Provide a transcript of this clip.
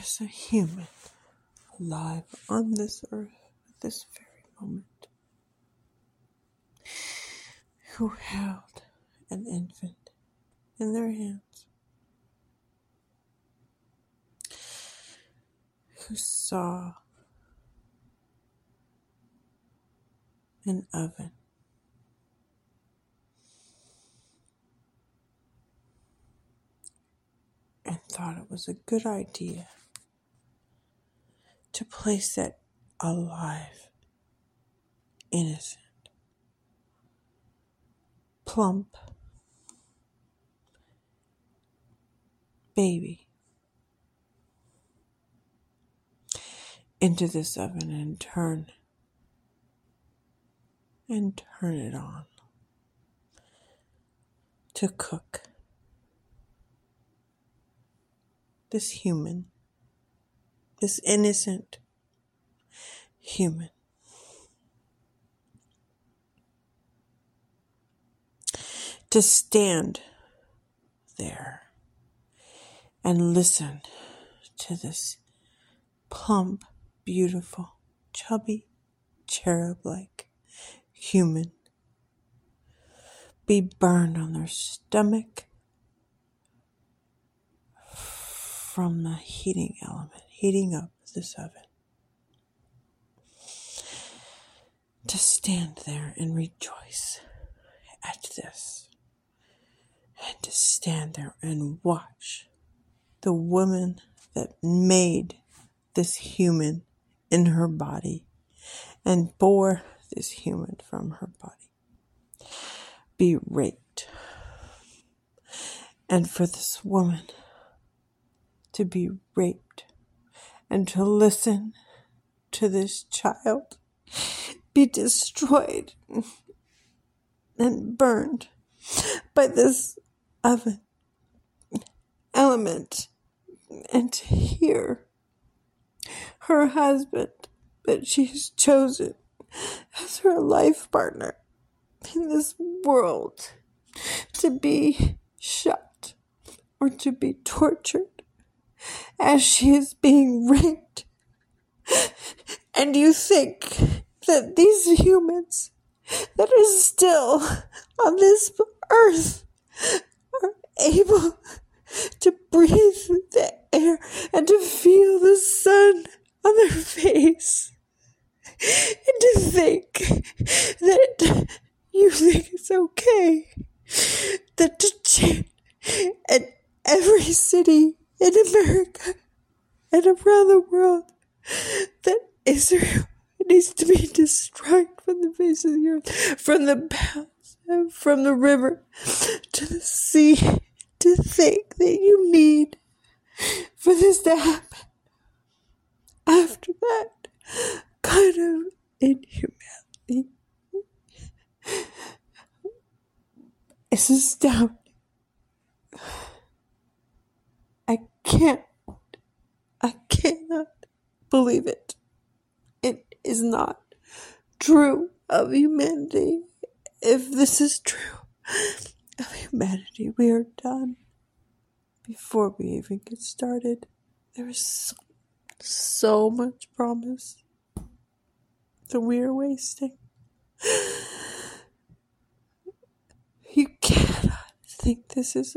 is a human alive on this earth at this very moment who held an infant in their hands, who saw an oven. And thought it was a good idea to place that alive, innocent, plump baby into this oven and turn and turn it on to cook this human, this innocent human. To stand there and listen to this plump, beautiful, chubby, cherub like human be burned on their stomach from the heating element, heating up this oven. To stand there and rejoice at this, and to stand there and watch the woman that made this human in her body and bore this human from her body be raped. And for this woman to be raped and to listen to this child be destroyed and burned by this oven element and to hear her husband that she has chosen as her life partner in this world to be shot or to be tortured as she is being raped. And you think that these humans that are still on this earth are able to breathe the air and to feel the sun on their face and to think that you think it's okay that to chant in every city in America and around the world that Israel needs to be destroyed from the face of the earth, from the mountains, from the river to the sea, to think that you need for this to happen. After that kind of inhumanity is astounding. Cannot believe it. It is not true of humanity. If this is true of humanity, we are done before we even get started. There is so, so much promise that we are wasting. You cannot think this is